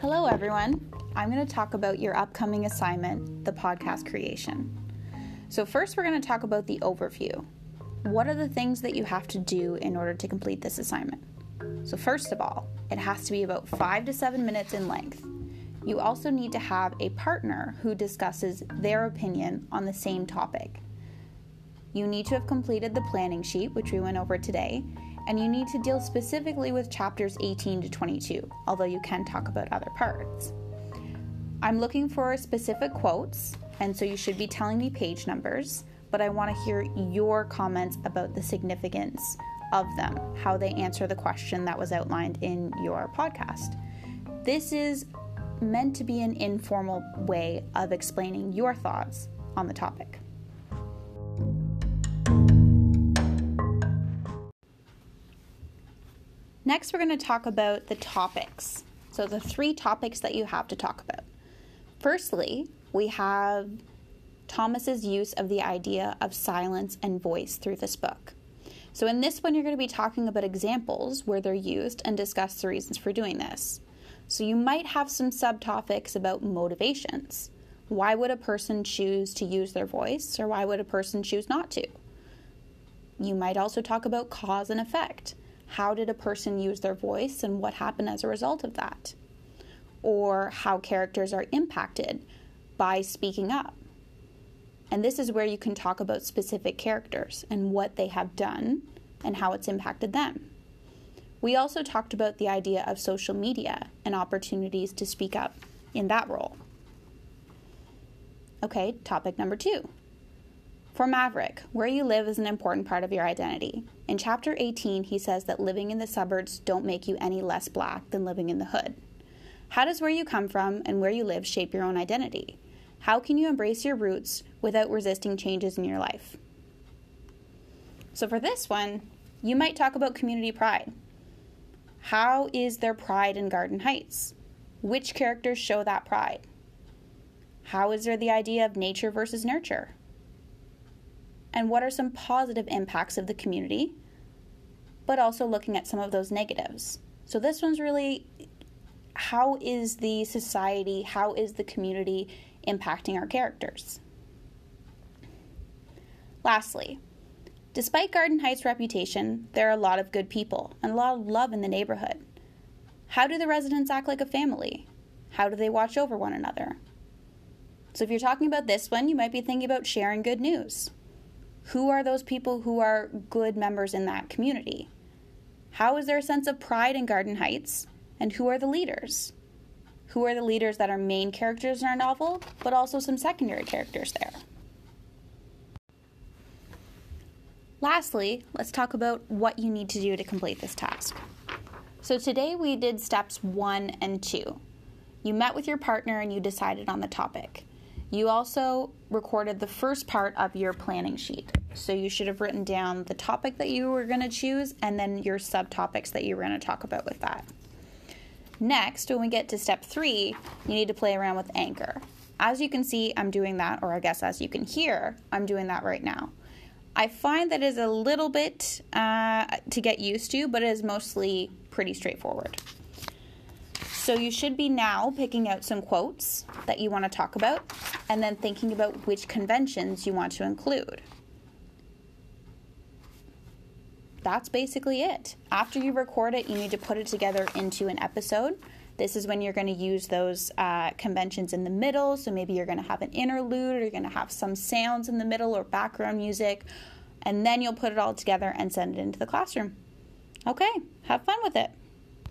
Hello, everyone. I'm going to talk about your upcoming assignment, the podcast creation. So, first, we're going to talk about the overview. What are the things that you have to do in order to complete this assignment? So, first of all, it has to be about five to seven minutes in length. You also need to have a partner who discusses their opinion on the same topic. You need to have completed the planning sheet, which we went over today, and you need to deal specifically with chapters 18 to 22, although you can talk about other parts. I'm looking for specific quotes, and so you should be telling me page numbers, but I want to hear your comments about the significance of them, how they answer the question that was outlined in your podcast. This is meant to be an informal way of explaining your thoughts on the topic. Next, we're going to talk about the topics. So, the three topics that you have to talk about. Firstly, we have Thomas's use of the idea of silence and voice through this book. So, in this one, you're going to be talking about examples where they're used and discuss the reasons for doing this. So, you might have some subtopics about motivations. Why would a person choose to use their voice, or why would a person choose not to? You might also talk about cause and effect. How did a person use their voice and what happened as a result of that? Or how characters are impacted by speaking up. And this is where you can talk about specific characters and what they have done and how it's impacted them. We also talked about the idea of social media and opportunities to speak up in that role. Okay, topic number two for Maverick, where you live is an important part of your identity. In chapter 18, he says that living in the suburbs don't make you any less black than living in the hood. How does where you come from and where you live shape your own identity? How can you embrace your roots without resisting changes in your life? So, for this one, you might talk about community pride. How is there pride in Garden Heights? Which characters show that pride? How is there the idea of nature versus nurture? And what are some positive impacts of the community, but also looking at some of those negatives. So this one's really how is the society, how is the community impacting our characters? Lastly, despite Garden Heights' reputation, there are a lot of good people and a lot of love in the neighborhood. How do the residents act like a family? How do they watch over one another? So, if you're talking about this one, you might be thinking about sharing good news. Who are those people who are good members in that community? How is there a sense of pride in Garden Heights? And who are the leaders? Who are the leaders that are main characters in our novel, but also some secondary characters there? Lastly, let's talk about what you need to do to complete this task. So today we did steps one and two. You met with your partner and you decided on the topic. You also recorded the first part of your planning sheet. So you should have written down the topic that you were going to choose and then your subtopics that you were going to talk about with that. Next, when we get to step three, you need to play around with anchor. As you can see, I'm doing that, or I guess as you can hear, I'm doing that right now. I find that is a little bit uh, to get used to, but it is mostly pretty straightforward. So you should be now picking out some quotes that you want to talk about and then thinking about which conventions you want to include. That's basically it. After you record it, you need to put it together into an episode. This is when you're going to use those uh, conventions in the middle. So maybe you're going to have an interlude or you're going to have some sounds in the middle or background music. And then you'll put it all together and send it into the classroom. Okay, have fun with it.